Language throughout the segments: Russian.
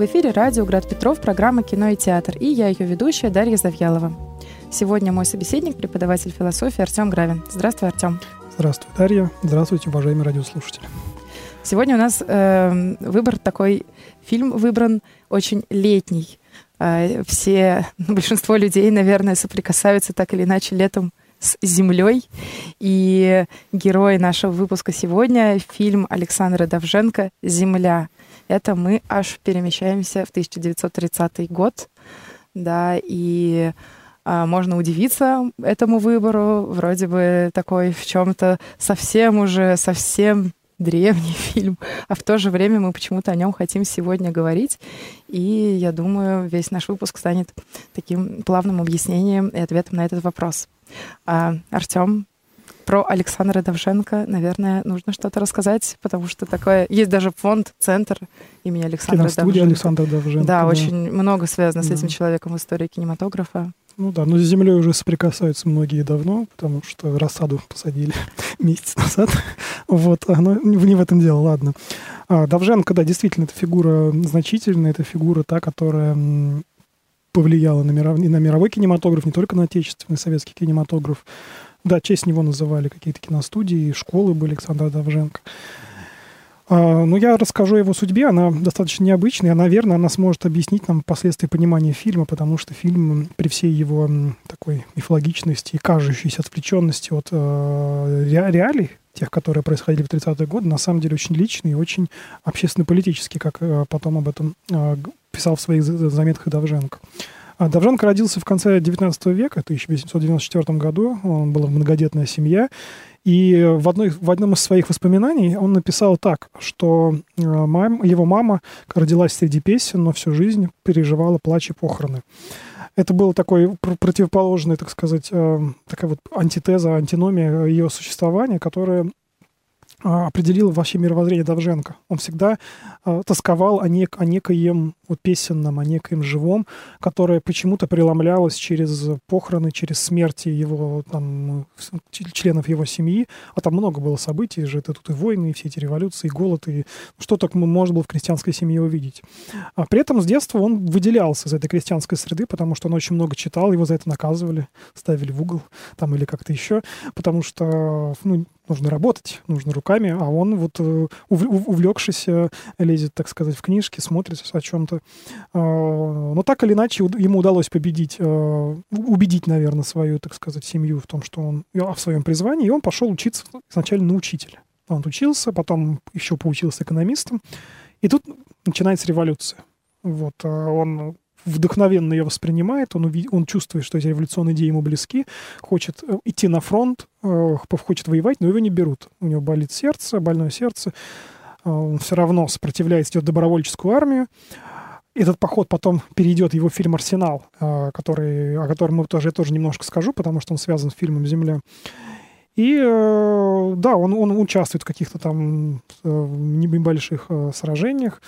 В эфире радио «Град Петров», программа «Кино и театр» и я ее ведущая Дарья Завьялова. Сегодня мой собеседник, преподаватель философии Артем Гравин. Здравствуй, Артем. Здравствуй, Дарья. Здравствуйте, уважаемые радиослушатели. Сегодня у нас э, выбор такой, фильм выбран очень летний. Э, все, большинство людей, наверное, соприкасаются так или иначе летом с землей. И герой нашего выпуска сегодня — фильм Александра Давженко «Земля». Это мы аж перемещаемся в 1930 год. Да, и а, можно удивиться этому выбору. Вроде бы такой в чем-то совсем уже, совсем древний фильм, а в то же время мы почему-то о нем хотим сегодня говорить. И я думаю, весь наш выпуск станет таким плавным объяснением и ответом на этот вопрос. А, Артем, про Александра Давженко, наверное, нужно что-то рассказать, потому что такое... Есть даже фонд, центр имени Александра Давженко. Александра Давженко. Да, да, очень много связано да. с этим человеком в истории кинематографа. Ну да, но с землей уже соприкасаются многие давно, потому что рассаду посадили месяц назад. Вот, но не в этом дело, ладно. А, Давженко, да, действительно, это фигура значительная, это фигура та, которая повлияла на, миров... на мировой кинематограф, не только на отечественный советский кинематограф. Да, честь него называли какие-то киностудии, школы были Александра Давженко. А, ну, я расскажу о его судьбе. Она достаточно необычная. Наверное, она сможет объяснить нам последствия понимания фильма, потому что фильм при всей его такой мифологичности и кажущейся отвлеченности от э, реалий, тех, которые происходили в 30-е годы, на самом деле очень личный и очень общественно-политический, как э, потом об этом э, писал в своих заметках Давженко. А Давженко родился в конце XIX века, 1894 году. Он был в многодетная семья. И в, одной, в одном из своих воспоминаний он написал так, что э, мам, его мама родилась среди песен, но всю жизнь переживала плач и похороны. Это был такой противоположный, так сказать, э, такая вот антитеза, антиномия ее существования, которая а, определил вообще мировоззрение Давженко. Он всегда э, тосковал о, нек, о некоем вот, песенном, о некоем живом, которое почему-то преломлялось через похороны, через смерти его там, членов его семьи. А там много было событий же, это тут и войны, и все эти революции, и голод, и что только можно было в крестьянской семье увидеть. А при этом с детства он выделялся из этой крестьянской среды, потому что он очень много читал, его за это наказывали, ставили в угол там или как-то еще, потому что ну, нужно работать, нужно руками, а он вот э, увлекшись лезет, так сказать, в книжки, смотрит о чем-то. А, но так или иначе ему удалось победить, э, убедить, наверное, свою, так сказать, семью в том, что он в своем призвании, и он пошел учиться сначала на учителя. Он учился, потом еще поучился экономистом, и тут начинается революция. Вот, а он вдохновенно ее воспринимает, он, уви- он чувствует, что эти революционные идеи ему близки, хочет э, идти на фронт, э, хочет воевать, но его не берут. У него болит сердце, больное сердце, э, он все равно сопротивляется, идет добровольческую армию. Этот поход потом перейдет в его фильм «Арсенал», который, о котором мы тоже, я тоже немножко скажу, потому что он связан с фильмом «Земля». И э, да, он, он участвует в каких-то там э, небольших э, сражениях,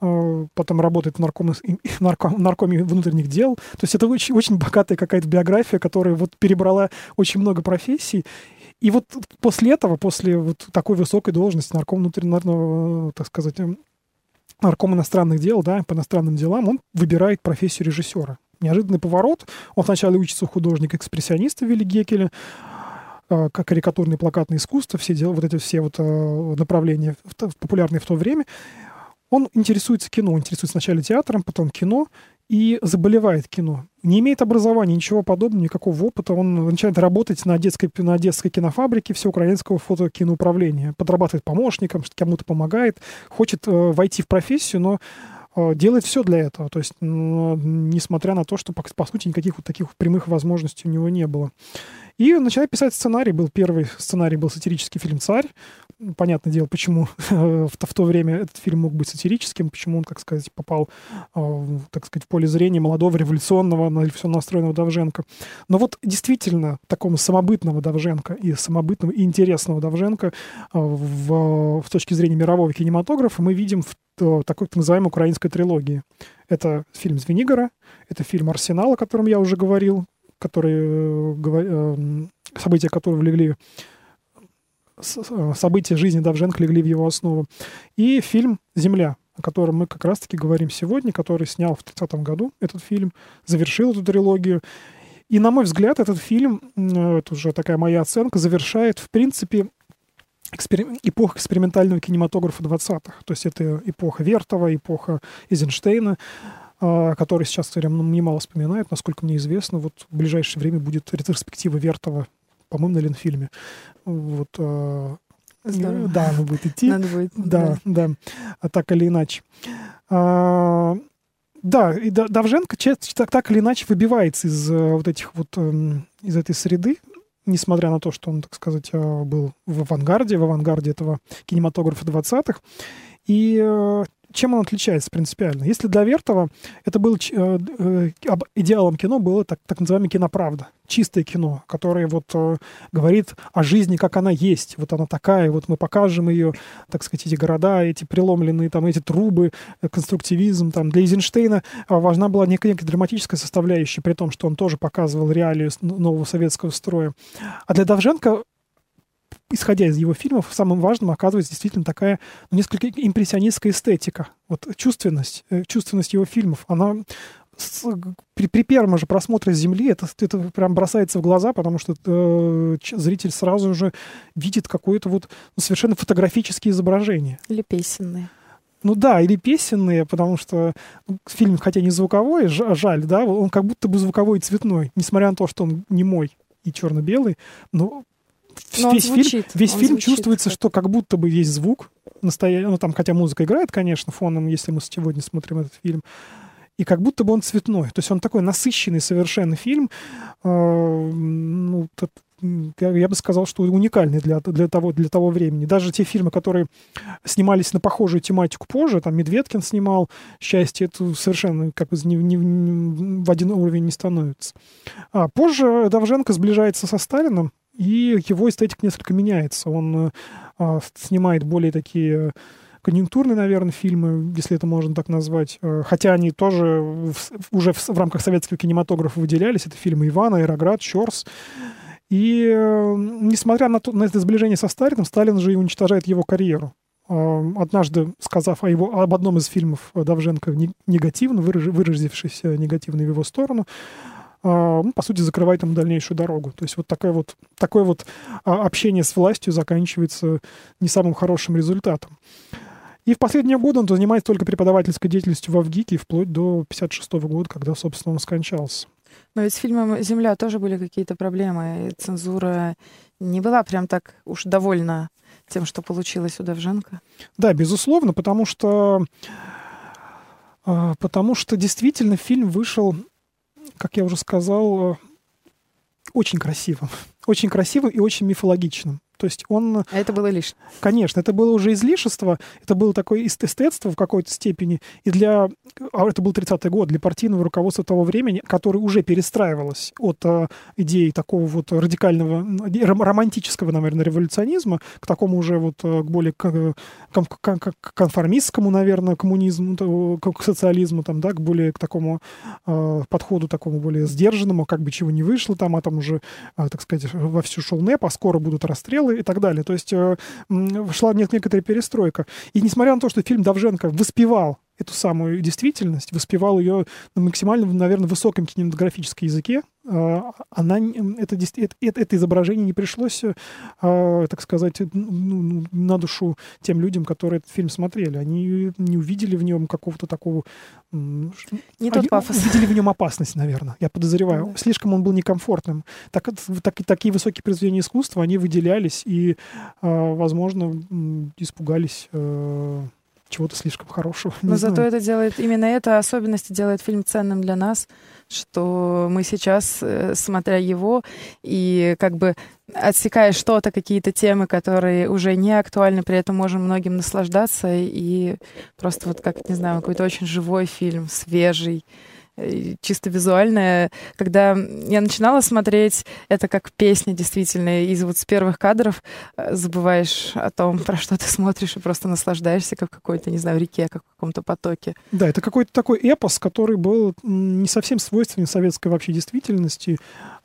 потом работает в нарком, нарком, наркоме внутренних дел. То есть это очень, очень богатая какая-то биография, которая вот перебрала очень много профессий. И вот после этого, после вот такой высокой должности нарком внутреннего, так сказать, нарком иностранных дел, да, по иностранным делам, он выбирает профессию режиссера. Неожиданный поворот. Он сначала учится у художника-экспрессиониста Гекеля, а, как карикатурное плакатное искусство, все дела, вот эти все вот а, направления популярные в то время, он интересуется кино, интересуется сначала театром, потом кино, и заболевает кино. Не имеет образования, ничего подобного, никакого опыта. Он начинает работать на детской, на детской кинофабрике всеукраинского фотокиноуправления. Подрабатывает помощником, кому-то помогает, хочет э, войти в профессию, но э, делает все для этого. То есть, несмотря на то, что, по, по сути, никаких вот таких прямых возможностей у него не было. И начинает писать сценарий. Был первый сценарий, был сатирический фильм «Царь». Понятное дело, почему в, в то время этот фильм мог быть сатирическим, почему он, так сказать, попал, э, так сказать, в поле зрения молодого революционного, революционно настроенного Давженко. Но вот действительно такого самобытного Давженко и самобытного и интересного Давженко э, в, в точке зрения мирового кинематографа мы видим в такой так называемой украинской трилогии. Это фильм «Звенигора», это фильм «Арсенал», о котором я уже говорил, которые, э, э, события которые влегли события жизни Давженко легли в его основу. И фильм «Земля» о котором мы как раз-таки говорим сегодня, который снял в 30-м году этот фильм, завершил эту трилогию. И, на мой взгляд, этот фильм, это уже такая моя оценка, завершает, в принципе, экспер... эпоха экспериментального кинематографа 20-х. То есть это эпоха Вертова, эпоха Эйзенштейна, а, который сейчас, кстати, немало вспоминают, насколько мне известно. Вот в ближайшее время будет ретроспектива Вертова, по-моему, на Ленфильме. Вот, а, Здорово. Да, она будет идти. Надо будет. Да, да, да. так или иначе. А, да, и Давженко так, так или иначе выбивается из э, вот этих вот, эм, из этой среды, несмотря на то, что он, так сказать, э, был в авангарде, в авангарде этого кинематографа 20-х. И э, чем он отличается принципиально? Если для Вертова это был э, э, идеалом кино было так, так называемое киноправда, чистое кино, которое вот э, говорит о жизни, как она есть, вот она такая, вот мы покажем ее, так сказать, эти города, эти преломленные там эти трубы, э, конструктивизм там для Эйзенштейна э, важна была некая, некая драматическая составляющая, при том, что он тоже показывал реалию нового советского строя. А для Давженко исходя из его фильмов, самым важным оказывается действительно такая ну, несколько импрессионистская эстетика. Вот чувственность, э, чувственность его фильмов, она с, при, при первом же просмотре Земли это, это прям бросается в глаза, потому что э, зритель сразу же видит какое-то вот ну, совершенно фотографические изображения. Или песенные. Ну да, или песенные, потому что ну, фильм, хотя не звуковой, жаль, да, он как будто бы звуковой и цветной, несмотря на то, что он не мой и черно-белый, но но весь звучит, фильм, весь фильм звучит, чувствуется, что как будто бы есть звук настоящий, ну там хотя музыка играет, конечно, фоном, если мы сегодня смотрим этот фильм, и как будто бы он цветной, то есть он такой насыщенный совершенно фильм, э, ну, я бы сказал, что уникальный для, для, того, для того времени. Даже те фильмы, которые снимались на похожую тематику позже, там Медведкин снимал «Счастье», это совершенно как бы не, не, не, в один уровень не становится. А позже Давженко сближается со Сталином, и его эстетика несколько меняется. Он э, снимает более такие конъюнктурные, наверное, фильмы, если это можно так назвать. Э, хотя они тоже в, уже в, в рамках советского кинематографа выделялись. Это фильмы Ивана, Аэроград, Щорс. И э, несмотря на, то, на это сближение со Сталином, Сталин же и уничтожает его карьеру. Э, однажды сказав о его, об одном из фильмов Давженко негативно, выразившись негативно в его сторону, а, ну, по сути, закрывает ему дальнейшую дорогу. То есть вот, такое вот такое вот а, общение с властью заканчивается не самым хорошим результатом. И в последние годы он занимается только преподавательской деятельностью в Авгике, вплоть до 56 года, когда, собственно, он скончался. Но ведь с фильмом «Земля» тоже были какие-то проблемы. И цензура не была прям так уж довольна тем, что получилось у Давженко. Да, безусловно, потому что а, потому что действительно фильм вышел как я уже сказал, э, очень красивым. Очень красивым и очень мифологичным. То есть он... А это было лишнее? Конечно, это было уже излишество, это было такое эстетство в какой-то степени. И для... А это был 30-й год, для партийного руководства того времени, которое уже перестраивалось от а, идеи такого вот радикального, романтического, наверное, революционизма к такому уже вот э, к более к, к, конформистскому, наверное, коммунизму, к социализму, там, да, к более к такому э, подходу такому более сдержанному, как бы чего не вышло там, а там уже, э, так сказать, вовсю шел НЭП, а скоро будут расстрелы, сериалы и так далее. То есть э, шла некоторая перестройка. И несмотря на то, что фильм Давженко воспевал эту самую действительность, воспевал ее на максимально, наверное, высоком кинематографическом языке, она, это, это, это изображение не пришлось, а, так сказать, ну, ну, на душу тем людям, которые этот фильм смотрели. Они не увидели в нем какого-то такого... Не они тот пафос. Увидели в нем опасность, наверное, я подозреваю. Да. Слишком он был некомфортным. Так, так, такие высокие произведения искусства, они выделялись и, а, возможно, испугались чего-то слишком хорошего. Но зато это делает, именно эта особенность делает фильм ценным для нас, что мы сейчас, э, смотря его, и как бы отсекая что-то, какие-то темы, которые уже не актуальны, при этом можем многим наслаждаться, и просто вот как, не знаю, какой-то очень живой фильм, свежий, чисто визуальная. Когда я начинала смотреть, это как песня действительно. Из вот с первых кадров э, забываешь о том, про что ты смотришь, и просто наслаждаешься как в какой-то, не знаю, реке, как в каком-то потоке. Да, это какой-то такой эпос, который был не совсем свойственен советской вообще действительности.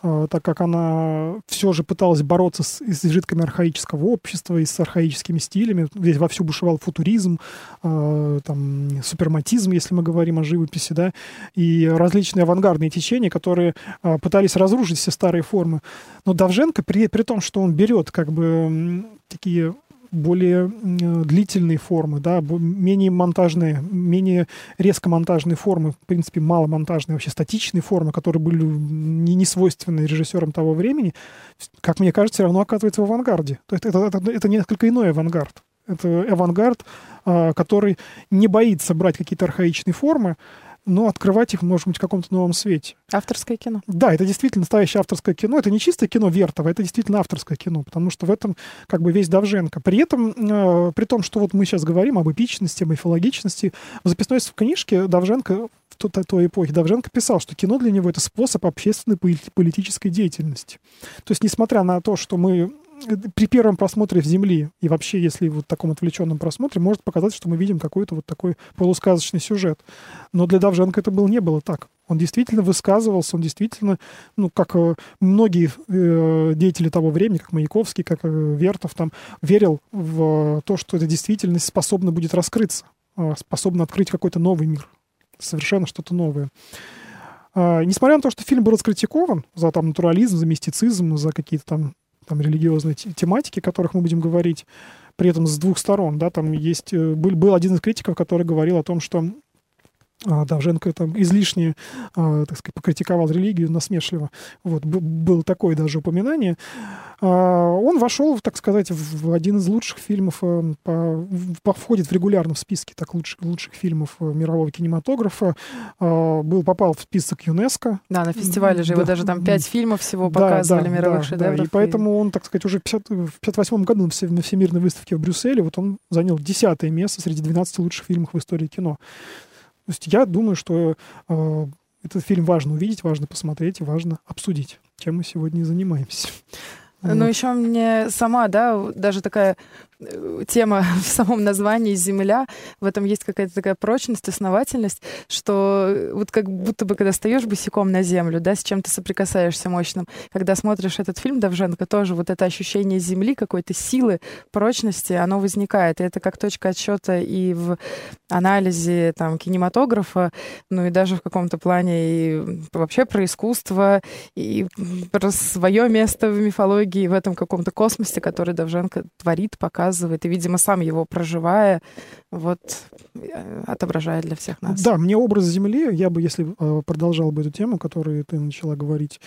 Э, так как она все же пыталась бороться с изжитками архаического общества и с архаическими стилями. Здесь вовсю бушевал футуризм, э, там, суперматизм, если мы говорим о живописи, да, и различные авангардные течения, которые э, пытались разрушить все старые формы. Но Давженко, при, при том, что он берет как бы такие более длительные формы, да, менее монтажные, менее резко монтажные формы, в принципе, маломонтажные, вообще статичные формы, которые были не, не свойственны режиссерам того времени, как мне кажется, все равно оказывается в авангарде. То есть это, это, это несколько иной авангард. Это авангард, а, который не боится брать какие-то архаичные формы, но открывать их, может быть, в каком-то новом свете. Авторское кино. Да, это действительно настоящее авторское кино. Это не чистое кино Вертова, это действительно авторское кино, потому что в этом как бы весь Давженко. При этом, э, при том, что вот мы сейчас говорим об эпичности, об мифологичности, в записной книжке Давженко в той, той эпохе Давженко писал, что кино для него это способ общественной политической деятельности. То есть, несмотря на то, что мы при первом просмотре в Земли и вообще, если вот таком отвлеченном просмотре, может показаться, что мы видим какой-то вот такой полусказочный сюжет. Но для Давженко это было, не было так. Он действительно высказывался, он действительно, ну, как э, многие э, деятели того времени, как Маяковский, как э, Вертов, там, верил в то, что эта действительность способна будет раскрыться, э, способна открыть какой-то новый мир, совершенно что-то новое. Uh, несмотря на то, что фильм был раскритикован за там натурализм, за мистицизм, за какие-то там там, религиозной тематики, о которых мы будем говорить, при этом с двух сторон, да, там есть, э, был, был один из критиков, который говорил о том, что Давженко там излишне, а, так сказать, покритиковал религию насмешливо. Вот, было такое даже упоминание. А, он вошел, так сказать, в один из лучших фильмов, э, по, входит в регулярном списке так, лучших, лучших фильмов э, мирового кинематографа. Был, попал в список ЮНЕСКО. Да, на фестивале же да. его даже там пять фильмов всего показывали, да, мировых да, шедевров. Да, и поэтому он, так сказать, уже в 1958 году на Всемирной выставке в Брюсселе, вот он занял десятое место среди 12 лучших фильмов в истории кино. То есть я думаю, что э, этот фильм важно увидеть, важно посмотреть и важно обсудить, чем мы сегодня и занимаемся. Ну, вот. еще мне сама, да, даже такая тема в самом названии «Земля», в этом есть какая-то такая прочность, основательность, что э, вот как будто бы, когда стоишь босиком на землю, да, с чем ты соприкасаешься мощным, когда смотришь этот фильм Давженко, тоже вот это ощущение земли, какой-то силы, прочности, оно возникает. И это как точка отсчета и в анализе там, кинематографа, ну и даже в каком-то плане и вообще про искусство, и про свое место в мифологии, в этом каком-то космосе, который Давженко творит, показывает рассказывает, и, видимо, сам его проживая, вот отображает для всех нас. Да, мне образ Земли, я бы, если э, продолжал бы эту тему, которую ты начала говорить,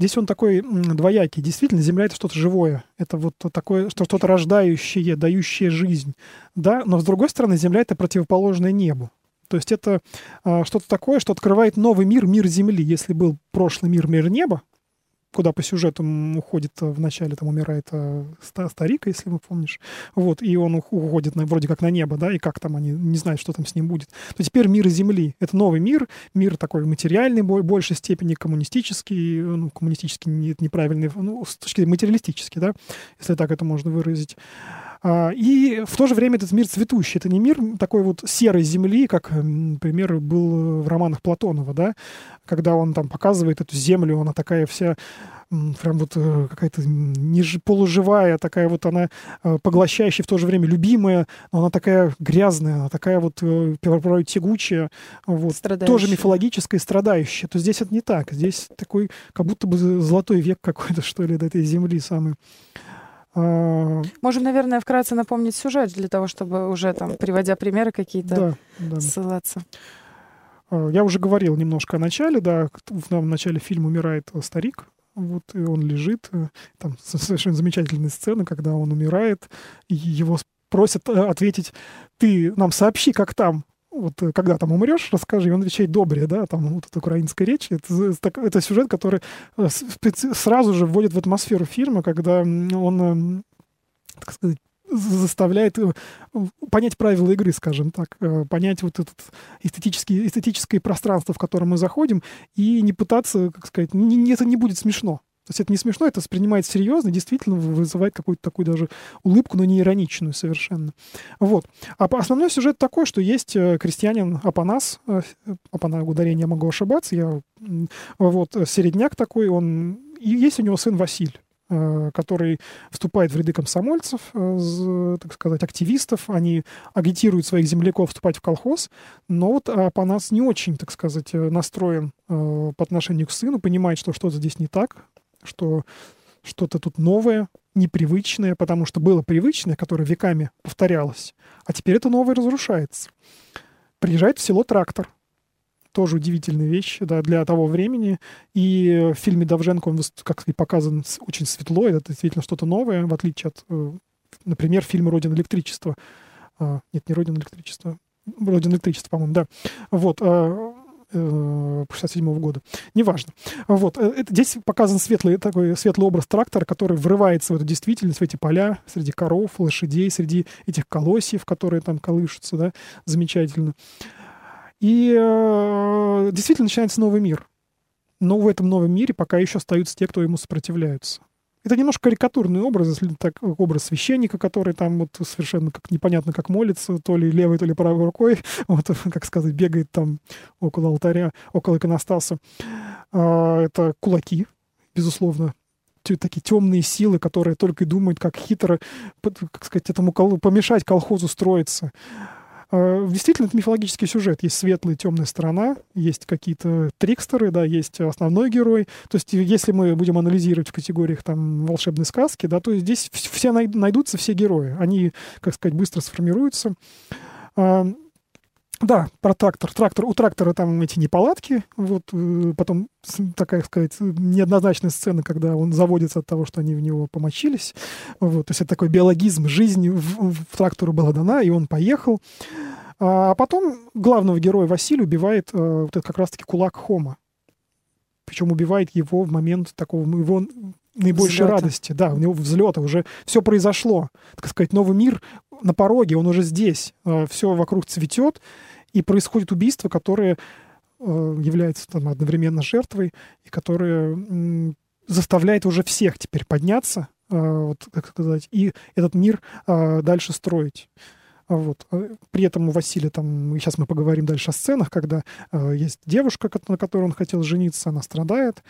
Здесь он такой двоякий. Действительно, Земля — это что-то живое. Это вот такое, что что-то рождающее, дающее жизнь. Да, но с другой стороны, Земля — это противоположное небу. То есть это э, что-то такое, что открывает новый мир, мир Земли. Если был прошлый мир, мир неба, куда по сюжету уходит, э, вначале там умирает э, старик, если вы помнишь, вот, и он уходит на, вроде как на небо, да, и как там они не знают, что там с ним будет, то теперь мир Земли. Это новый мир, мир такой материальный, в большей степени коммунистический, ну, коммунистический неправильный, ну, с точки зрения материалистический, да, если так это можно выразить. А, и в то же время этот мир цветущий. Это не мир такой вот серой земли, как, например, был в романах Платонова, да, когда он там показывает эту землю, она такая вся прям вот э, какая-то полуживая, такая вот она э, поглощающая, в то же время любимая, но она такая грязная, она такая вот э, тягучая, вот, тоже мифологическая, страдающая. То здесь это не так. Здесь такой, как будто бы золотой век какой-то, что ли, до этой земли самый. Можем, наверное, вкратце напомнить сюжет для того, чтобы уже там, приводя примеры какие-то, да, да. ссылаться. А, я уже говорил немножко о начале, да, в начале фильма умирает старик, вот, и он лежит, э, там совершенно замечательные сцены, когда он умирает, и его просят э, ответить, ты нам сообщи, как там, вот э, когда там умрешь, расскажи, и он отвечает добре, да, там вот эта украинская речь, это, это сюжет, который э, сразу же вводит в атмосферу фильма, когда он, так сказать, заставляет э, понять правила игры, скажем так, понять вот это эстетическое пространство, в котором мы заходим, и не пытаться, как сказать, не, это не будет смешно. То есть это не смешно, это воспринимается серьезно, действительно вызывает какую-то такую даже улыбку, но не ироничную совершенно. Вот. А основной сюжет такой, что есть э, крестьянин Апанас, э, Апана ударение могу ошибаться, я вот середняк такой, он и есть у него сын Василь э, который вступает в ряды комсомольцев, э, так сказать, активистов. Они агитируют своих земляков вступать в колхоз, но вот а по нас не очень, так сказать, настроен по отношению к сыну, понимает, что что-то здесь не так, что что-то тут новое, непривычное, потому что было привычное, которое веками повторялось, а теперь это новое разрушается. Приезжает в село трактор. Тоже удивительная вещь да, для того времени. И в фильме Давженко он, как сказать, показан очень светло. Это действительно что-то новое, в отличие от, э, например, фильма «Родина электричества». А, нет, не «Родина электричества». «Родина электричества», по-моему, да. Вот. А, 67 -го года. Неважно. Вот. Э, это, здесь показан светлый, такой светлый образ трактора, который врывается в эту действительность, в эти поля, среди коров, лошадей, среди этих колосьев, которые там колышутся, да, замечательно. И э, действительно начинается новый мир. Но в этом новом мире пока еще остаются те, кто ему сопротивляются. Это немножко карикатурный образ, если так, образ священника, который там вот совершенно как непонятно как молится, то ли левой, то ли правой рукой, вот, как сказать, бегает там около алтаря, около иконостаса. А, это кулаки, безусловно, такие темные силы, которые только и думают, как хитро, как сказать, этому помешать колхозу строиться. А, действительно, это мифологический сюжет. Есть светлая и темная сторона, есть какие-то трикстеры, да, есть основной герой. То есть, если мы будем анализировать в категориях там волшебной сказки, да, то здесь все найдутся все герои. Они, как сказать, быстро сформируются. А, да, про трактор. Трактор. У трактора там эти неполадки. Вот э, потом такая, сказать, неоднозначная сцена, когда он заводится от того, что они в него помочились. Вот, то есть это такой биологизм жизни в, в трактору была дана, и он поехал. А потом главного героя Василия убивает э, вот это как раз-таки кулак Хома. Причем убивает его в момент такого его наибольшей взлета. радости. Да, у него взлета уже все произошло. Так сказать, новый мир на пороге, он уже здесь. Э, все вокруг цветет, и происходит убийство, которое э, является там, одновременно жертвой, и которое заставляет уже всех теперь подняться, э, вот, как сказать, и этот мир дальше строить. Вот. При этом у Василия там, сейчас мы поговорим дальше о сценах, когда есть девушка, на которой он хотел жениться, она страдает,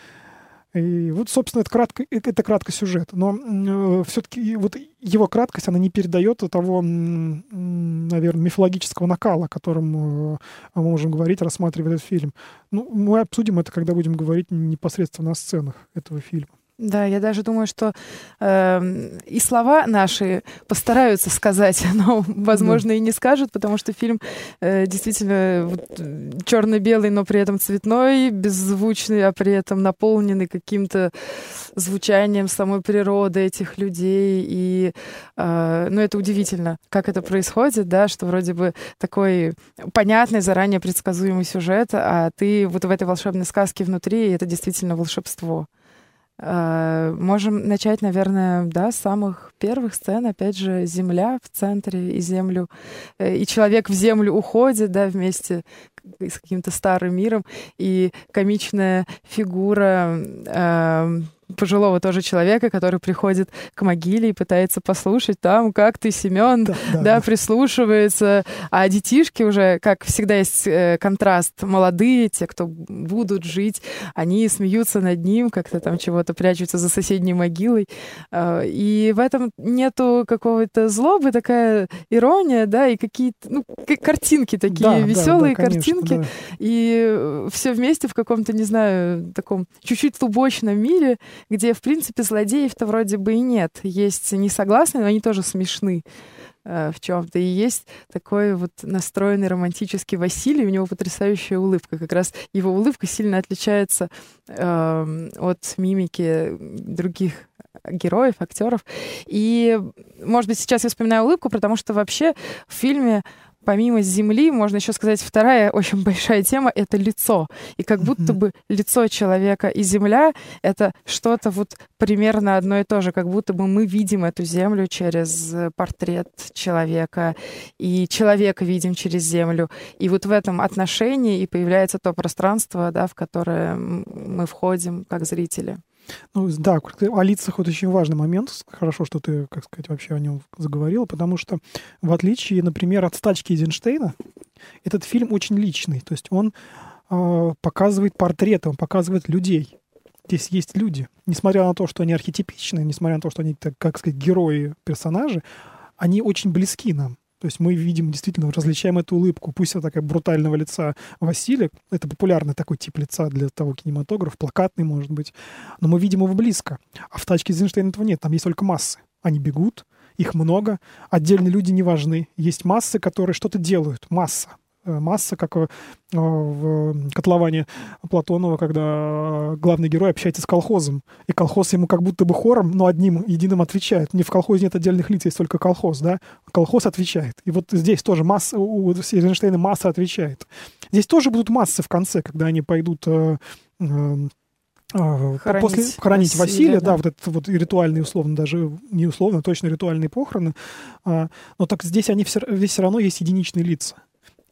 и вот, собственно, это, кратко, э, это кратко сюжет. Но э, все-таки вот его краткость, она не передает того, наверное, мифологического накала, о котором э, мы можем говорить, рассматривая этот фильм. Ну, мы обсудим это, когда будем говорить непосредственно о сценах этого фильма. Да, я даже думаю, что э, и слова наши постараются сказать, но, возможно, mm. и не скажут, потому что фильм э, действительно вот, черно-белый, но при этом цветной, беззвучный, а при этом наполненный каким-то звучанием самой природы этих людей. И, э, ну, это удивительно, как это происходит, да, что вроде бы такой понятный, заранее предсказуемый сюжет, а ты вот в этой волшебной сказке внутри, и это действительно волшебство. Э, можем начать, наверное, да, с самых первых сцен. Опять же, земля в центре и землю, э, и человек в землю уходит, да, вместе с каким-то старым миром, и комичная фигура э, пожилого тоже человека, который приходит к могиле и пытается послушать там, как ты, Семен, да, да, да, прислушивается. А детишки уже, как всегда, есть э, контраст. Молодые, те, кто будут жить, они смеются над ним, как-то там чего-то прячутся за соседней могилой. Э, и в этом нету какого-то злобы, такая ирония, да, и какие-то ну, картинки такие, да, веселые да, да, конечно, картинки. Да. И все вместе в каком-то, не знаю, таком чуть-чуть лубочном мире, где, в принципе, злодеев-то вроде бы и нет. Есть несогласные, но они тоже смешны э, в чем-то. И есть такой вот настроенный романтический Василий, у него потрясающая улыбка. Как раз его улыбка сильно отличается э, от мимики других героев, актеров. И, может быть, сейчас я вспоминаю улыбку, потому что вообще в фильме помимо Земли, можно еще сказать, вторая очень большая тема — это лицо. И как будто бы лицо человека и Земля — это что-то вот примерно одно и то же, как будто бы мы видим эту Землю через портрет человека, и человека видим через Землю. И вот в этом отношении и появляется то пространство, да, в которое мы входим как зрители. Ну, да, о лицах вот очень важный момент. Хорошо, что ты, как сказать, вообще о нем заговорила, потому что, в отличие, например, от «Стачки Эйзенштейна», этот фильм очень личный. То есть он э, показывает портреты, он показывает людей. Здесь есть люди. Несмотря на то, что они архетипичны, несмотря на то, что они, так, как сказать, герои, персонажи, они очень близки нам. То есть мы видим, действительно, различаем эту улыбку. Пусть это такая брутального лица Василия, это популярный такой тип лица для того кинематографа, плакатный, может быть, но мы видим его близко. А в тачке Эйзенштейна этого нет, там есть только массы. Они бегут, их много, отдельные люди не важны. Есть массы, которые что-то делают, масса. Э, масса, как э, в котловане Платонова, когда главный герой общается с колхозом, и колхоз ему как будто бы хором, но одним единым отвечает. Не в колхозе нет отдельных лиц, есть только колхоз, да? Колхоз отвечает. И вот здесь тоже масса, у Эйзенштейна масса отвечает. Здесь тоже будут массы в конце, когда они пойдут э, Хоронить после хоронить Василия, Василия да. да, вот этот вот ритуальный, условно, даже не условно, точно ритуальные похороны. А, но так здесь они все, здесь все равно есть единичные лица.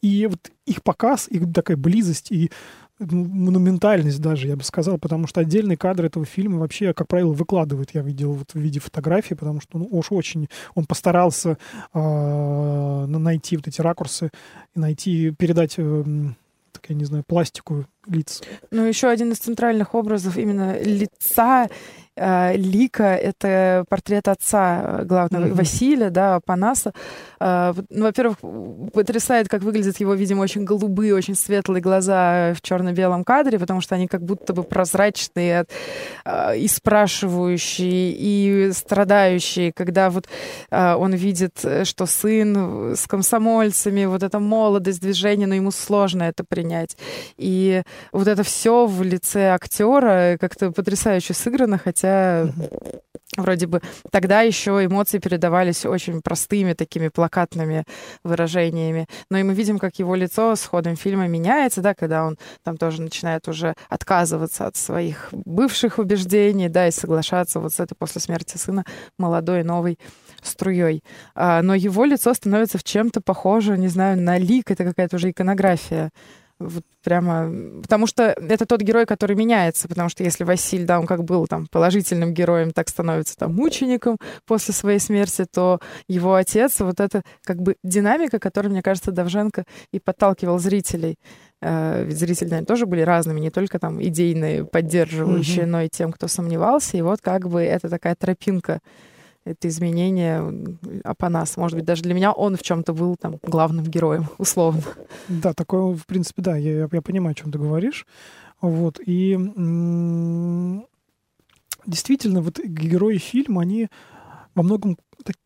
И вот их показ, их такая близость и ну, монументальность даже, я бы сказал, потому что отдельные кадры этого фильма вообще, как правило, выкладывают, я видел вот в виде фотографий, потому что ну, уж очень он постарался э, найти вот эти ракурсы найти, передать, э, так, я не знаю, пластику лиц. Ну, еще один из центральных образов именно лица э, Лика — это портрет отца главного mm-hmm. Василия, да, Панаса. Э, ну, во-первых, потрясает, как выглядят его, видимо, очень голубые, очень светлые глаза в черно-белом кадре, потому что они как будто бы прозрачные э, и спрашивающие, и страдающие, когда вот э, он видит, что сын с комсомольцами, вот эта молодость, движение, но ему сложно это принять. И вот это все в лице актера как-то потрясающе сыграно, хотя вроде бы тогда еще эмоции передавались очень простыми такими плакатными выражениями. Но и мы видим, как его лицо с ходом фильма меняется, да, когда он там тоже начинает уже отказываться от своих бывших убеждений, да, и соглашаться вот с этой после смерти сына молодой новой струей. А, но его лицо становится в чем-то похоже, не знаю, на лик, это какая-то уже иконография. Вот прямо... Потому что это тот герой, который меняется. Потому что если Василь, да, он как был там положительным героем, так становится там мучеником после своей смерти, то его отец, вот это как бы динамика, которой, мне кажется, Давженко и подталкивал зрителей. Э, ведь зрители, наверное, тоже были разными, не только там идейные, поддерживающие, mm-hmm. но и тем, кто сомневался. И вот как бы это такая тропинка это изменение Апанас. Может быть, даже для меня он в чем-то был там главным героем, условно. Да, такое, в принципе, да, я, я понимаю, о чем ты говоришь. Вот, и действительно, вот герои фильма, они во многом, так,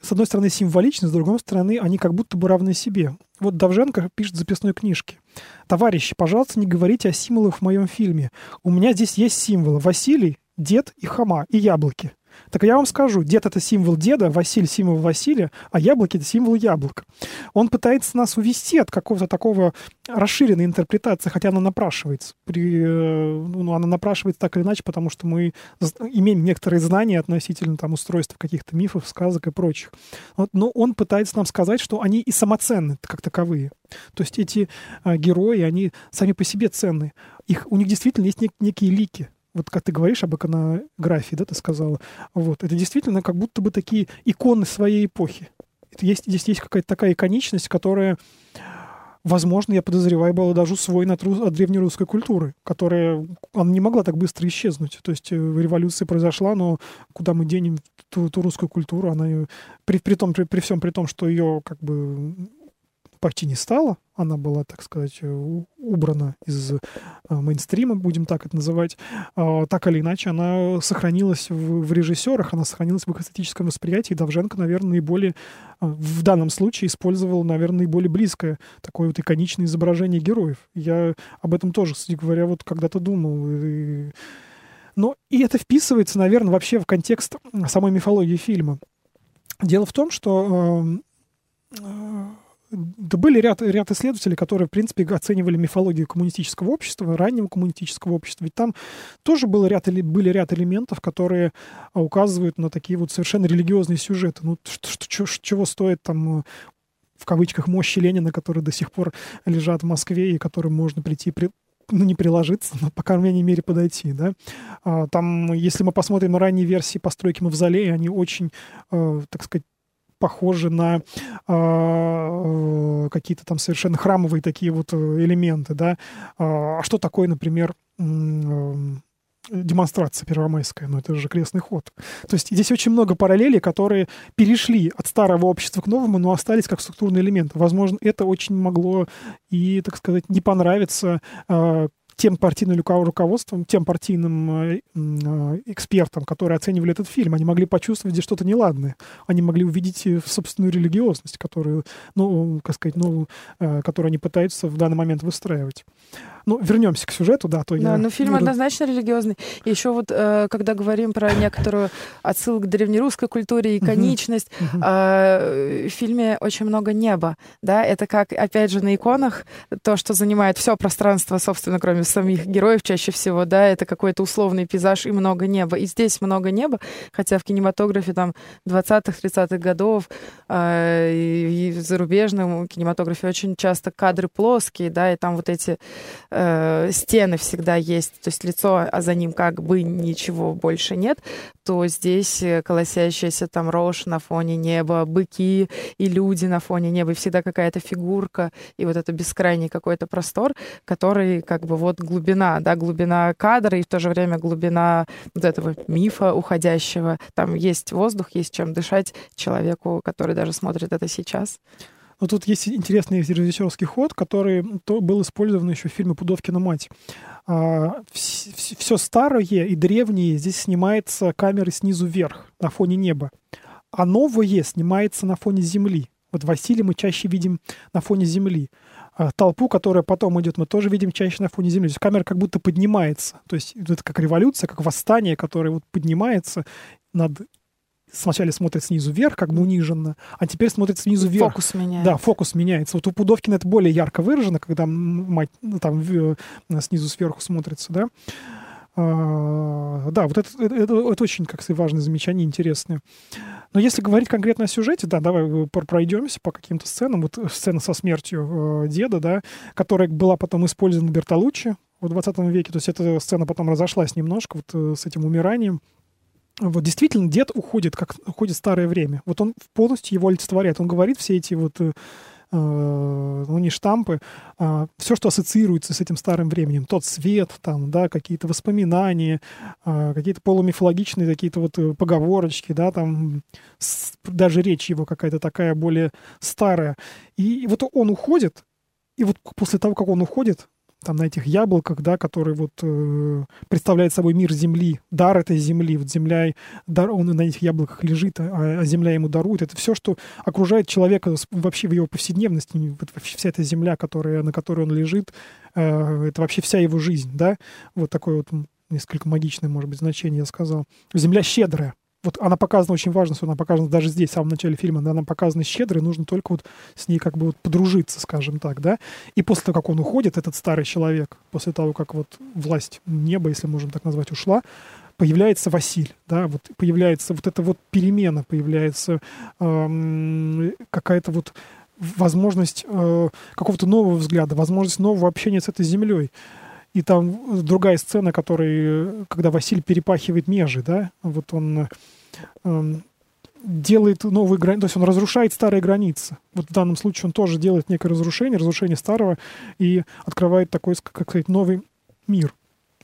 с одной стороны, символичны, с другой стороны, они как будто бы равны себе. Вот Давженко пишет в записной книжке. «Товарищи, пожалуйста, не говорите о символах в моем фильме. У меня здесь есть символы. Василий, дед и хама, и яблоки. Так я вам скажу, дед — это символ деда, Василий — символ Василия, а яблоки — это символ яблок. Он пытается нас увести от какого-то такого расширенной интерпретации, хотя она напрашивается. При, э, ну, она напрашивается так или иначе, потому что мы имеем некоторые знания относительно там, устройства каких-то мифов, сказок и прочих. Вот, но он пытается нам сказать, что они и самоценны как таковые. То есть эти а, герои, они сами по себе ценны. Их, у них действительно есть нек- некие лики вот как ты говоришь об иконографии, да, ты сказала, вот, это действительно как будто бы такие иконы своей эпохи. Это есть, здесь есть какая-то такая иконичность, которая, возможно, я подозреваю, была даже усвоена от, от древнерусской культуры, которая, она не могла так быстро исчезнуть. То есть э, революция произошла, но куда мы денем ту, ту русскую культуру, она, при, при, том, при, при всем при том, что ее как бы почти не стало. Она была, так сказать, э, убрана из э, мейнстрима, будем так это называть. А, так или иначе, она сохранилась в, режиссерах, она сохранилась в их эстетическом восприятии. Давженко, наверное, наиболее э, в данном случае использовал, наверное, наиболее близкое такое вот иконичное изображение героев. Я об этом тоже, кстати говоря, вот когда-то думал. Но и это вписывается, наверное, вообще в контекст самой мифологии фильма. Дело в том, что да были ряд, ряд исследователей, которые, в принципе, оценивали мифологию коммунистического общества, раннего коммунистического общества. Ведь там тоже был ряд, были ряд элементов, которые а, указывают на такие вот совершенно религиозные сюжеты. Ну, что, чего стоит там э, в кавычках мощи Ленина, которые до сих пор лежат в Москве и которым можно прийти при, ну, не приложиться, но, по крайней мере, подойти, да. А, там, если мы посмотрим на ранние версии постройки Мавзолея, они очень, э, так сказать, похожи на э, какие-то там совершенно храмовые такие вот э, элементы, да. А что такое, например, э, демонстрация первомайская, но это же крестный ход. То есть здесь очень много параллелей, которые перешли от старого общества к новому, но остались как структурный элемент. Возможно, это очень могло и, так сказать, не понравиться э, тем партийным руководством, тем партийным э, э, экспертам, которые оценивали этот фильм, они могли почувствовать здесь что-то неладное. Они могли увидеть собственную религиозность, которую, ну, как сказать, ну, э, которую они пытаются в данный момент выстраивать. Ну, вернемся к сюжету, да, то да, я... ну фильм буду... однозначно религиозный. Еще вот, э, когда говорим про некоторую отсылку к древнерусской культуре, иконичность, uh-huh. э, в фильме очень много неба, да, это как, опять же, на иконах, то, что занимает все пространство, собственно, кроме самих героев чаще всего, да, это какой-то условный пейзаж и много неба. И здесь много неба, хотя в кинематографе там 20-х, 30-х годов э, и в зарубежном кинематографе очень часто кадры плоские, да, и там вот эти э, стены всегда есть, то есть лицо, а за ним как бы ничего больше нет, то здесь э, колосящаяся там рожь на фоне неба, быки и люди на фоне неба, и всегда какая-то фигурка, и вот это бескрайний какой-то простор, который как бы вот глубина, да, глубина кадра, и в то же время глубина вот этого мифа уходящего. Там есть воздух, есть чем дышать человеку, который даже смотрит это сейчас. Но тут есть интересный режиссерский ход, который то был использован еще в фильме «Пудовкина мать». А, все старое и древнее здесь снимается камерой снизу вверх, на фоне неба. А новое снимается на фоне земли. Вот Василия мы чаще видим на фоне земли. А толпу, которая потом идет, мы тоже видим чаще на фоне земли. То есть камера как будто поднимается. То есть это как революция, как восстание, которое вот поднимается над сначала смотрит снизу вверх, как бы униженно, а теперь смотрит снизу вверх. Фокус меняется. Да, фокус меняется. Вот у Пудовкина это более ярко выражено, когда мать ну, там в, снизу сверху смотрится, да. А, да, вот это, это, это, это очень, как сказать, важное замечание, интересное. Но если говорить конкретно о сюжете, да, давай пройдемся по каким-то сценам. Вот сцена со смертью э, деда, да, которая была потом использована Бертолуччи в 20 веке. То есть эта сцена потом разошлась немножко вот э, с этим умиранием вот действительно дед уходит, как уходит старое время. Вот он полностью его олицетворяет. Он говорит все эти вот э, э ну, не штампы, а все, что ассоциируется с этим старым временем. Тот свет, там, да, какие-то воспоминания, а, какие-то полумифологичные какие-то вот э, поговорочки, да, там, даже речь его какая-то такая более старая. И вот он уходит, и вот после того, как он уходит, там на этих яблоках, да, которые вот э, представляют собой мир Земли, дар этой Земли, вот Земля, дар, он на этих яблоках лежит, а, а Земля ему дарует. Это все, что окружает человека вообще в его повседневности, вот вся эта Земля, которая, на которой он лежит, э, это вообще вся его жизнь, да, вот такое вот несколько магичное, может быть, значение я сказал. Земля щедрая, вот она показана очень важно, она показана даже здесь, в самом начале фильма, она показана щедрой, нужно только вот с ней как бы вот подружиться, скажем так, да. И после того, как он уходит, этот старый человек, после того, как вот власть неба, если можем так назвать, ушла, появляется Василь, да, вот появляется вот эта вот перемена, появляется эм, какая-то вот возможность э, какого-то нового взгляда, возможность нового общения с этой землей. И там другая сцена, который, когда Василий перепахивает межи, да, вот он э, делает новые границы, то есть он разрушает старые границы. Вот в данном случае он тоже делает некое разрушение, разрушение старого, и открывает такой, как сказать, новый мир.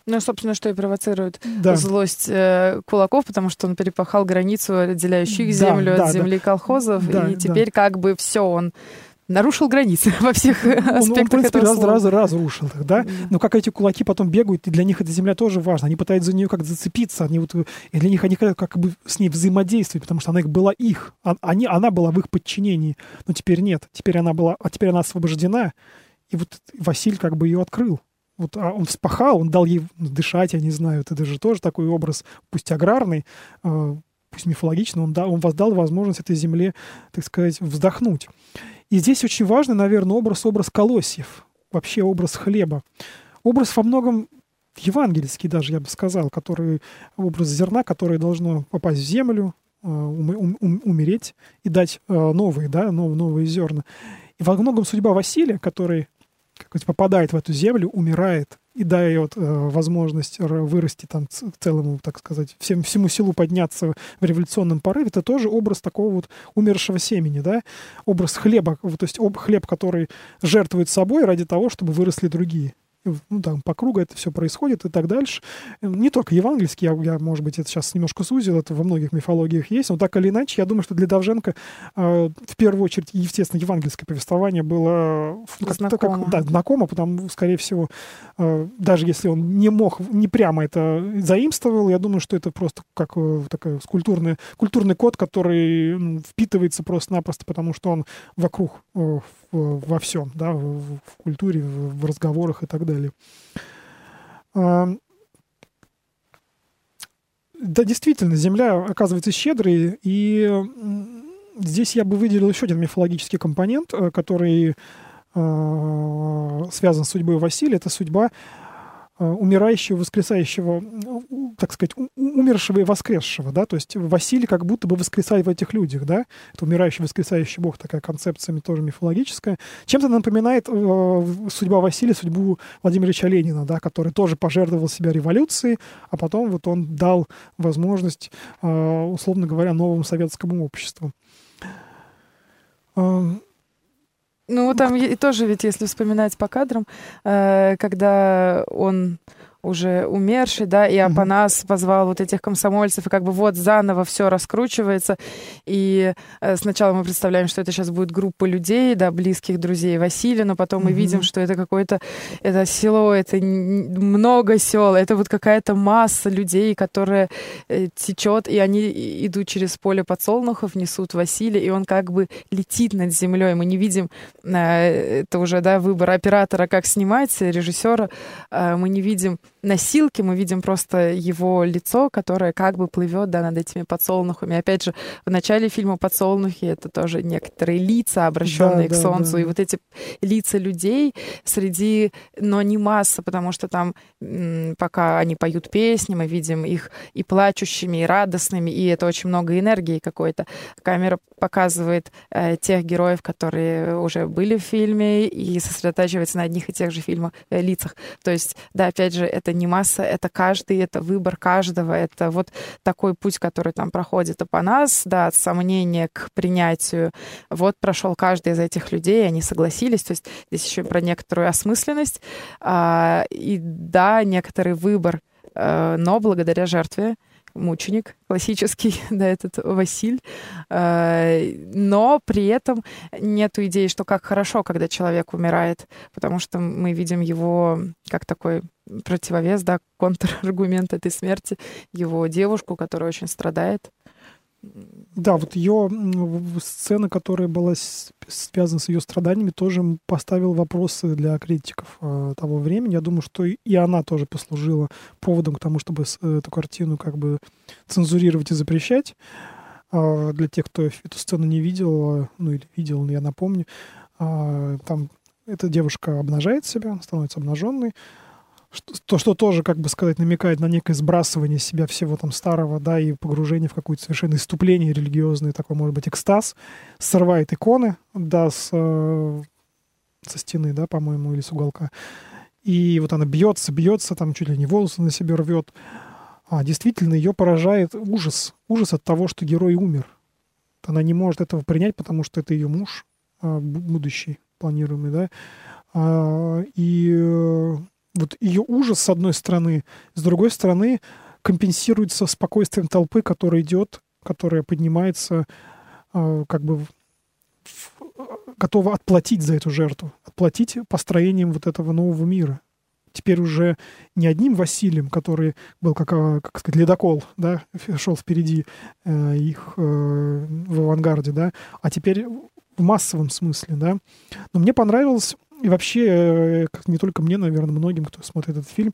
Ну, собственно, что и провоцирует да. злость э, кулаков, потому что он перепахал границу, отделяющую да, землю да, от земли да. колхозов, да, и теперь да. как бы все он нарушил границы во всех он, аспектах он, в принципе, раз, раз, разрушил их, да? да? Но как эти кулаки потом бегают, и для них эта земля тоже важна. Они пытаются за нее как зацепиться, они вот, и для них они как бы с ней взаимодействуют, потому что она их была их, они, она была в их подчинении. Но теперь нет, теперь она была, а теперь она освобождена, и вот Василь как бы ее открыл. Вот а он вспахал, он дал ей дышать, я не знаю, это же тоже такой образ, пусть аграрный, э, пусть мифологичный, он, да, он воздал возможность этой земле, так сказать, вздохнуть. И здесь очень важный, наверное, образ, образ колосьев, вообще образ хлеба. Образ во многом евангельский даже, я бы сказал, который, образ зерна, которое должно попасть в землю, э, ум, ум, умереть и дать э, новые, да, новые, новые зерна. И во многом судьба Василия, который как попадает в эту землю, умирает, и дает э, возможность вырасти там целому, так сказать, всем, всему силу подняться в революционном порыве, это тоже образ такого вот умершего семени, да, образ хлеба, то есть хлеб, который жертвует собой ради того, чтобы выросли другие. Ну, там, по кругу это все происходит и так дальше. Не только евангельский, я, я, может быть, это сейчас немножко сузил, это во многих мифологиях есть, но так или иначе, я думаю, что для Довженко э, в первую очередь, естественно, евангельское повествование было как, знакомо. Как, да, знакомо, потому, скорее всего, э, даже если он не мог, не прямо это заимствовал, я думаю, что это просто как э, такой культурный, культурный код, который ну, впитывается просто-напросто, потому что он вокруг э, во всем, да, в, в культуре, в, в разговорах и так далее. А, да, действительно, Земля оказывается щедрой, и здесь я бы выделил еще один мифологический компонент, э, который э, связан с судьбой Василия. Это судьба умирающего, воскресающего, так сказать, умершего и воскресшего, да, то есть Василий как будто бы воскресает в этих людях, да, это умирающий, воскресающий бог, такая концепция тоже мифологическая. Чем-то напоминает э, судьба Василия судьбу Владимира Ильича Ленина, да, который тоже пожертвовал себя революцией, а потом вот он дал возможность, э, условно говоря, новому советскому обществу. Эм, ну, там тоже ведь, если вспоминать по кадрам, э, когда он уже умерший, да, и Апанас позвал вот этих комсомольцев, и как бы вот заново все раскручивается, и э, сначала мы представляем, что это сейчас будет группа людей, да, близких друзей Василия, но потом мы видим, что это какое-то, это село, это много сел, это вот какая-то масса людей, которая э, течет, и они идут через поле подсолнухов, несут Василия, и он как бы летит над землей, мы не видим, э, это уже, да, выбор оператора, как снимать, режиссера, э, мы не видим носилки, мы видим просто его лицо, которое как бы плывет да, над этими подсолнухами. Опять же, в начале фильма «Подсолнухи» — это тоже некоторые лица, обращенные да, к да, солнцу. Да. И вот эти лица людей среди... Но не масса, потому что там, пока они поют песни, мы видим их и плачущими, и радостными, и это очень много энергии какой-то. Камера показывает э, тех героев, которые уже были в фильме, и сосредотачивается на одних и тех же фильмах, э, лицах. То есть, да, опять же, это не масса, это каждый, это выбор каждого, это вот такой путь, который там проходит Апанас, да, от сомнения к принятию. Вот прошел каждый из этих людей, они согласились, то есть здесь еще про некоторую осмысленность, а, и да, некоторый выбор, а, но благодаря жертве мученик классический, да, этот Василь. Э, но при этом нет идеи, что как хорошо, когда человек умирает, потому что мы видим его как такой противовес, да, контраргумент этой смерти, его девушку, которая очень страдает. Да, вот ее сцена, которая была связана с ее страданиями, тоже поставил вопросы для критиков э, того времени. Я думаю, что и она тоже послужила поводом к тому, чтобы э, эту картину как бы цензурировать и запрещать. Э, для тех, кто эту сцену не видел, ну или видел, я напомню, э, там эта девушка обнажает себя, становится обнаженной, то, что тоже, как бы сказать, намекает на некое сбрасывание себя всего там старого, да, и погружение в какое-то совершенно иступление религиозное, такой, может быть, экстаз, срывает иконы, да, с, э, со стены, да, по-моему, или с уголка. И вот она бьется, бьется, там чуть ли не волосы на себе рвет. А действительно, ее поражает ужас. Ужас от того, что герой умер. Она не может этого принять, потому что это ее муж, а, будущий, планируемый, да. А, и э, вот ее ужас, с одной стороны, с другой стороны, компенсируется спокойствием толпы, которая идет, которая поднимается, э, как бы в, готова отплатить за эту жертву, отплатить построением вот этого нового мира. Теперь уже не одним Василием, который был как, а, как сказать, ледокол, да, шел впереди э, их э, в авангарде, да, а теперь в массовом смысле, да. Но мне понравилось и вообще, э, как не только мне, наверное, многим, кто смотрит этот фильм,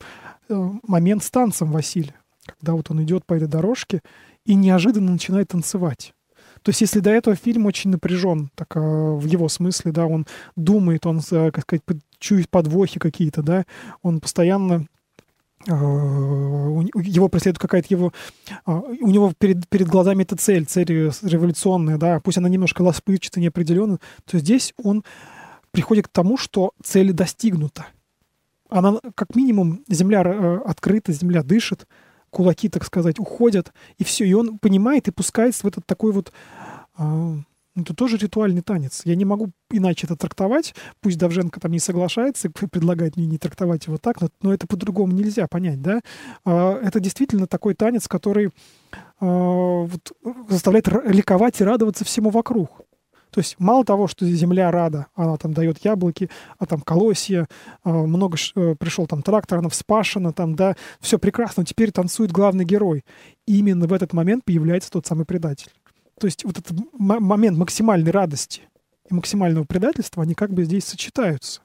э, момент с танцем Василия. Когда вот он идет по этой дорожке и неожиданно начинает танцевать. То есть, если до этого фильм очень напряжен, так а, в его смысле, да, он думает, он, э, как сказать, чует подвохи какие-то, да, он постоянно его преследует какая-то его... У него перед, перед глазами эта цель, цель революционная, да, пусть она немножко лоспытчата, неопределенная, то здесь он приходит к тому, что цель достигнута. Она, как минимум, земля э, открыта, земля дышит, кулаки, так сказать, уходят, и все. И он понимает и пускается в этот такой вот, э, Это тоже ритуальный танец. Я не могу иначе это трактовать. Пусть Давженко там не соглашается и предлагает мне не трактовать его так, но, но это по-другому нельзя понять, да? А, это действительно такой танец, который а, вот, заставляет ликовать и радоваться всему вокруг. То есть мало того, что земля рада, она там дает яблоки, а там колосья, а, много э, пришел там трактор, она вспашена, там, да, все прекрасно, теперь танцует главный герой. И именно в этот момент появляется тот самый предатель. То есть вот этот момент максимальной радости и максимального предательства, они как бы здесь сочетаются.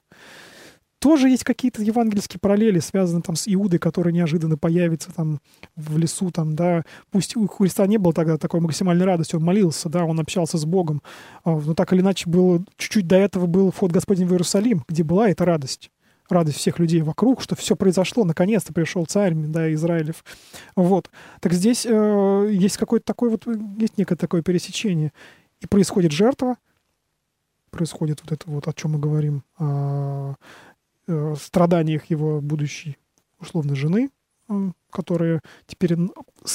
Тоже есть какие-то евангельские параллели, связанные там с Иудой, который неожиданно появится там в лесу, там, да. Пусть у Христа не было тогда такой максимальной радости, он молился, да, он общался с Богом. А, но так или иначе было, чуть-чуть до этого был вход Господень в Иерусалим, где была эта радость радость всех людей вокруг, что все произошло, наконец-то пришел царь, да, Израилев. Вот. Так здесь э, есть какое-то такое вот, есть некое такое пересечение. И происходит жертва, происходит вот это вот, о чем мы говорим, о страданиях его будущей, условно, жены, которая теперь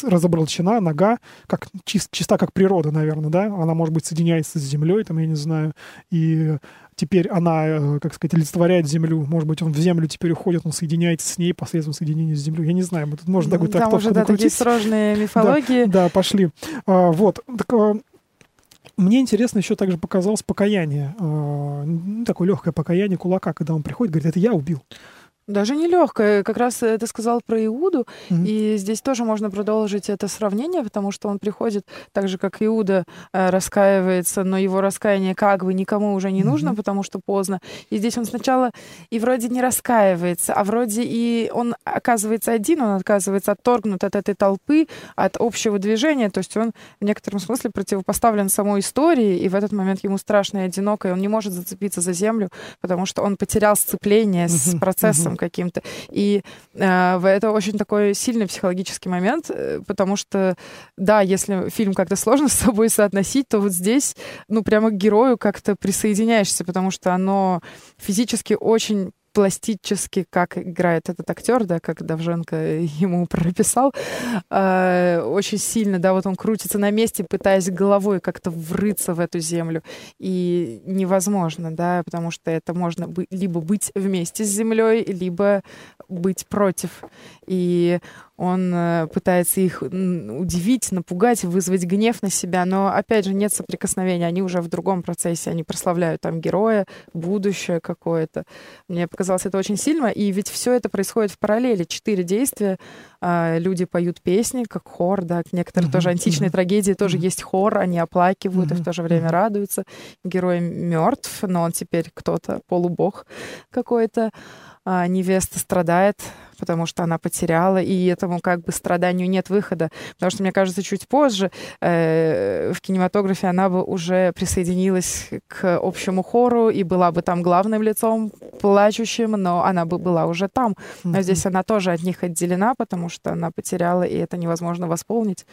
разоблачена, нога, как чист, чиста как природа, наверное, да, она, может быть, соединяется с землей, там, я не знаю, и теперь она, э, как сказать, олицетворяет землю. Может быть, он в землю теперь уходит, он соединяется с ней посредством соединения с землей. Я не знаю, мы тут можно такой Там уже, да, такие сложные мифологии. Да, да пошли. А, вот. Так, а, мне интересно еще также показалось покаяние, а, такое легкое покаяние кулака, когда он приходит, говорит, это я убил. Даже нелегкое. Как раз ты сказал про Иуду, mm-hmm. и здесь тоже можно продолжить это сравнение, потому что он приходит так же, как Иуда э, раскаивается, но его раскаяние как бы никому уже не нужно, mm-hmm. потому что поздно. И здесь он сначала и вроде не раскаивается, а вроде и он оказывается один, он оказывается отторгнут от этой толпы, от общего движения, то есть он в некотором смысле противопоставлен самой истории, и в этот момент ему страшно и одиноко, и он не может зацепиться за землю, потому что он потерял сцепление mm-hmm. с процессом, каким-то. И э, это очень такой сильный психологический момент, э, потому что, да, если фильм как-то сложно с собой соотносить, то вот здесь, ну, прямо к герою как-то присоединяешься, потому что оно физически очень пластически, как играет этот актер, да, как Давженко ему прописал, э, очень сильно, да, вот он крутится на месте, пытаясь головой как-то врыться в эту землю. И невозможно, да, потому что это можно бы, либо быть вместе с землей, либо быть против. И он э, пытается их удивить, напугать, вызвать гнев на себя, но, опять же, нет соприкосновения, они уже в другом процессе, они прославляют там героя, будущее какое-то. Мне показалось это очень сильно, и ведь все это происходит в параллели. Четыре действия, а, люди поют песни, как хор, да, некоторые uh-huh, тоже античные uh-huh. трагедии, тоже uh-huh. есть хор, они оплакивают uh-huh. и в то же время радуются. Герой мертв, но он теперь кто-то, полубог какой-то. А, невеста страдает, потому что она потеряла, и этому как бы страданию нет выхода. Потому что, мне кажется, чуть позже э, в кинематографе она бы уже присоединилась к общему хору и была бы там главным лицом, плачущим, но она бы была уже там. Но здесь она тоже от них отделена, потому что она потеряла, и это невозможно восполнить.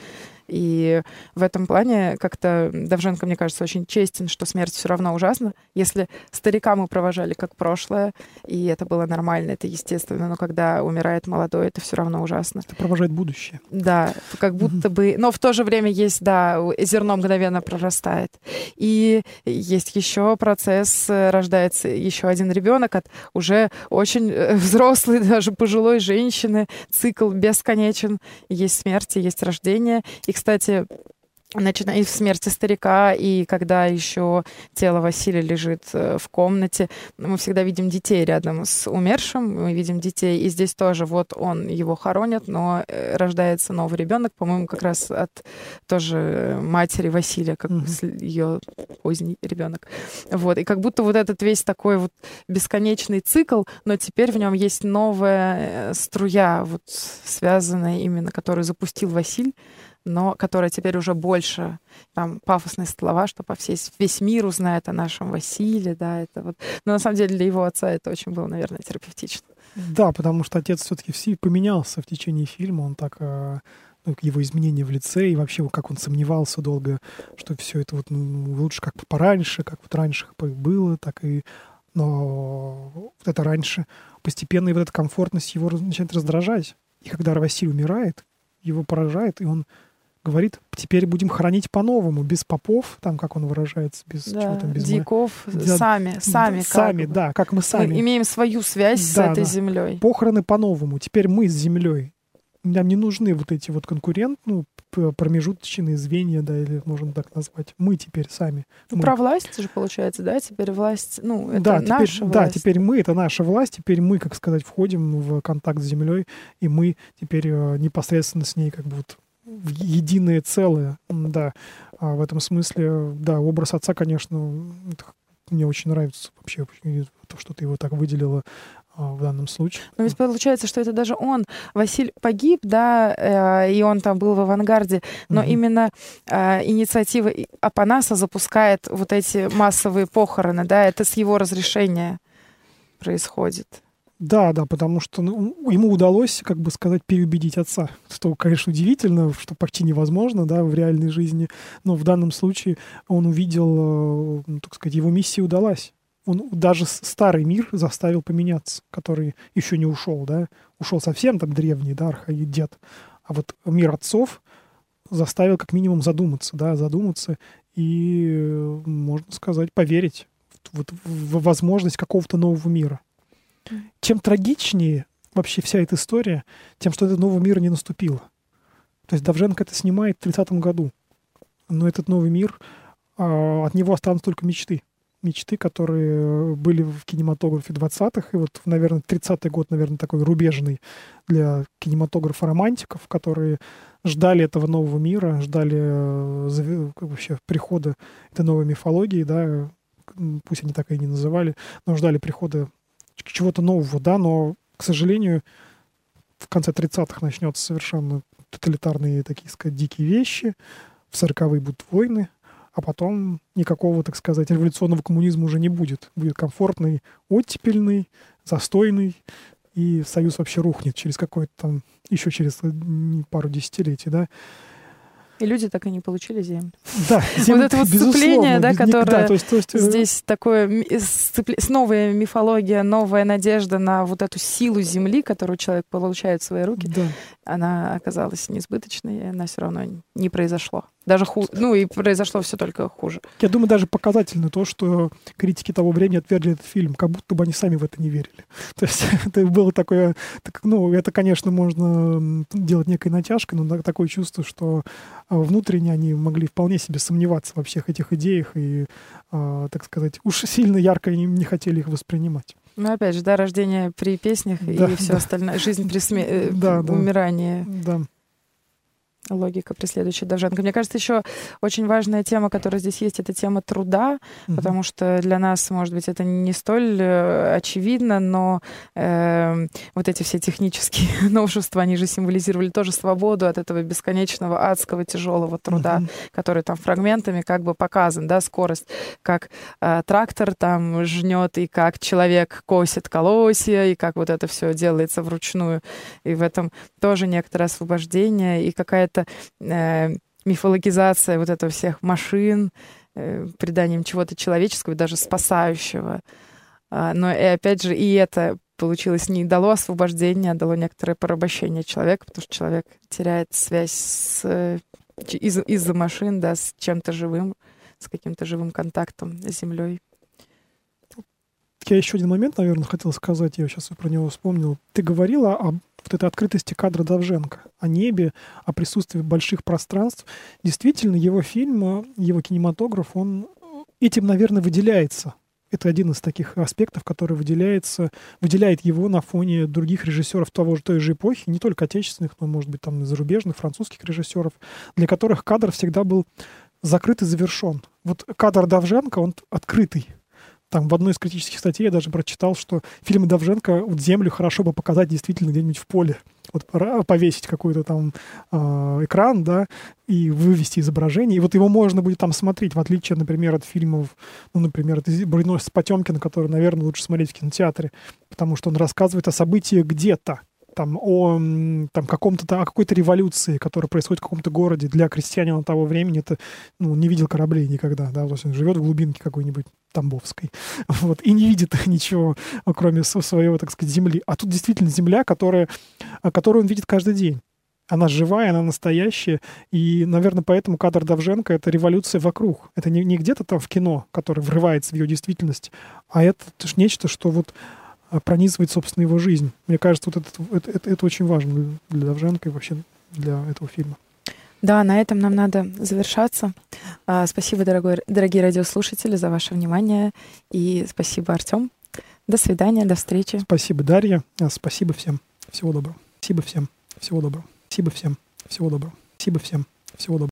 И в этом плане как-то Давженко, мне кажется, очень честен, что смерть все равно ужасна. Если старика мы провожали как прошлое, и это было нормально, это естественно, но когда умирает молодой, это все равно ужасно. Это провожает будущее. Да, как будто бы... Но в то же время есть, да, зерно мгновенно прорастает. И есть еще процесс, рождается еще один ребенок от уже очень э, взрослой, даже пожилой женщины. Цикл бесконечен. Есть смерть, есть рождение. И кстати, начиная с смерти старика, и когда еще тело Василия лежит э, в комнате, мы всегда видим детей рядом с умершим, мы видим детей, и здесь тоже вот он, его хоронят, но э, рождается новый ребенок, по-моему, как раз от тоже матери Василия, как mm-hmm. ее поздний ребенок. Вот, и как будто вот этот весь такой вот бесконечный цикл, но теперь в нем есть новая э, струя, вот связанная именно, которую запустил Василь, но которая теперь уже больше там пафосные слова, что по всей, весь мир узнает о нашем Василии, да, это вот. Но на самом деле для его отца это очень было, наверное, терапевтично. Да, потому что отец все-таки все поменялся в течение фильма, он так э, ну, его изменения в лице и вообще как он сомневался долго, что все это вот ну, лучше как пораньше, как вот раньше было, так и но вот это раньше постепенно и вот эта комфортность его начинает раздражать. И когда Василий умирает, его поражает, и он говорит, теперь будем хранить по-новому, без попов, там, как он выражается, без Да, чего там, без... диков, Да, сами, сами. как Сами, бы. да, как мы сами. Мы имеем свою связь с Да, этой да. землей. Похороны по-новому. Теперь мы с землей. Нам не нужны вот эти вот конкурент, ну, промежуточные звенья, да, или можно так назвать. Мы теперь сами. Ну, Мы. про власть же получается, да? Теперь власть, ну, это да, теперь, наша да, власть. теперь мы, это наша власть, теперь мы, как сказать, входим в контакт с землей, и мы теперь э, непосредственно с ней как бы вот в единое целое, да. А в этом смысле, да, образ отца, конечно, мне очень нравится вообще, то, что ты его так выделила а, в данном случае. Но ведь получается, что это даже он, Василь погиб, да, э, и он там был в авангарде, но Мгм. именно э, инициатива Апанаса запускает вот эти массовые похороны, да, это с его разрешения происходит. Да, да, потому что ну, ему удалось, как бы сказать, переубедить отца. Что, конечно, удивительно, что почти невозможно, да, в реальной жизни. Но в данном случае он увидел, э, ну, так сказать, его миссия удалась. Он даже старый мир заставил поменяться, который еще не ушел, да. Ушел совсем там древний, да, архаидет. А вот мир отцов заставил как минимум задуматься, да, задуматься и, э, можно сказать, поверить вот в возможность какого-то нового мира чем трагичнее вообще вся эта история, тем, что этого нового мира не наступило. То есть Давженко это снимает в 30 году. Но этот новый мир, а, от него останутся только мечты. Мечты, которые были в кинематографе 20-х. И вот, наверное, 30-й год, наверное, такой рубежный для кинематографа романтиков, которые ждали этого нового мира, ждали э, бы вообще прихода этой новой мифологии, да, пусть они так и не называли, но ждали прихода чего-то нового, да, но, к сожалению, в конце 30-х начнется совершенно тоталитарные, такие сказать, дикие вещи, в 40-е будут войны, а потом никакого, так сказать, революционного коммунизма уже не будет. Будет комфортный, оттепельный, застойный, и Союз вообще рухнет через какое-то там, еще через э, пару десятилетий, да. И люди так и не получили землю. Да, земля, это вот сцепление, да, которое то есть, то есть, э, Здесь такое ми- сцепли- с новая мифология, новая надежда на вот эту силу земли, которую человек получает в свои руки, Да. она оказалась несбыточной, и она все равно не произошло. Даже хуже. Ну и произошло все только хуже. Я думаю, даже показательно то, что критики того времени отвергли этот фильм, как будто бы они сами в это не верили. То есть это было такое, так, ну, это, конечно, можно делать некой натяжкой, но такое чувство, что а, внутренне они могли вполне себе сомневаться во всех этих идеях и, а, так сказать, уж сильно ярко не, не хотели их воспринимать. Ну, опять же, да, рождение при песнях Да, и все да. остальное. Жизнь при сме... э, Да, да. умирание. Да. Логика преследующая Довженко. Мне кажется, еще очень важная тема, которая здесь есть, это тема труда, Мгм. потому что для нас, может быть, это не столь э, очевидно, но э, вот эти все технические новшества, они же символизировали тоже свободу от этого бесконечного адского тяжелого труда, Мгм. который там фрагментами как бы показан, да, скорость, как э, трактор там жнет, и как человек косит колосья, и как вот это все делается вручную. И в этом тоже некоторое освобождение и какая-то э, мифологизация вот этого всех машин, э, приданием чего-то человеческого, даже спасающего. А, но и опять же, и это получилось не дало освобождения, а дало некоторое порабощение человека, потому что человек теряет связь с, э, из- из-за машин, да, с чем-то живым, с каким-то живым контактом с землей. Я еще один момент, наверное, хотел сказать, я сейчас про него вспомнил. Ты говорила о вот этой открытости кадра Довженко, о небе, о присутствии больших пространств. Действительно, его фильм, э, его кинематограф, он этим, наверное, выделяется. Это один из таких аспектов, который выделяется, выделяет его на фоне других режиссеров того же, той же эпохи, не только отечественных, но, может быть, там зарубежных, французских режиссеров, для которых кадр всегда был закрыт и завершен. Вот кадр Довженко, он открытый. Там в одной из критических статей я даже прочитал, что фильмы Довженко вот землю хорошо бы показать действительно где-нибудь в поле. Вот повесить какой-то там э, экран, да, и вывести изображение. И вот его можно будет там смотреть, в отличие, например, от фильмов, ну, например, от «Броненосец Потемкина», который, наверное, лучше смотреть в кинотеатре, потому что он рассказывает о событиях где-то, там, о там, каком-то, о какой-то революции, которая происходит в каком-то городе. Для крестьянина того времени это, ну, не видел кораблей никогда, да, то есть он живет в глубинке какой-нибудь Тамбовской, вот, и не видит ничего, кроме своего, так сказать, земли. А тут действительно земля, которая, а, которую он видит каждый день. Она живая, она настоящая. И, наверное, поэтому кадр Давженко — это революция вокруг. Это не, не где-то там в кино, которое врывается в ее действительность, а это, это ж нечто, что вот а, пронизывает, собственно, его жизнь. Мне кажется, вот это, это, это, это очень важно для Давженко и вообще для этого фильма. Да, на этом нам надо завершаться. А, спасибо, дорогой, дорогие радиослушатели, за ваше внимание. И спасибо, Артем. До свидания, до встречи. Спасибо, Дарья. А, спасибо всем. Всего доброго. Спасибо всем. Всего доброго. Спасибо всем. Всего доброго. Спасибо всем. Всего доброго.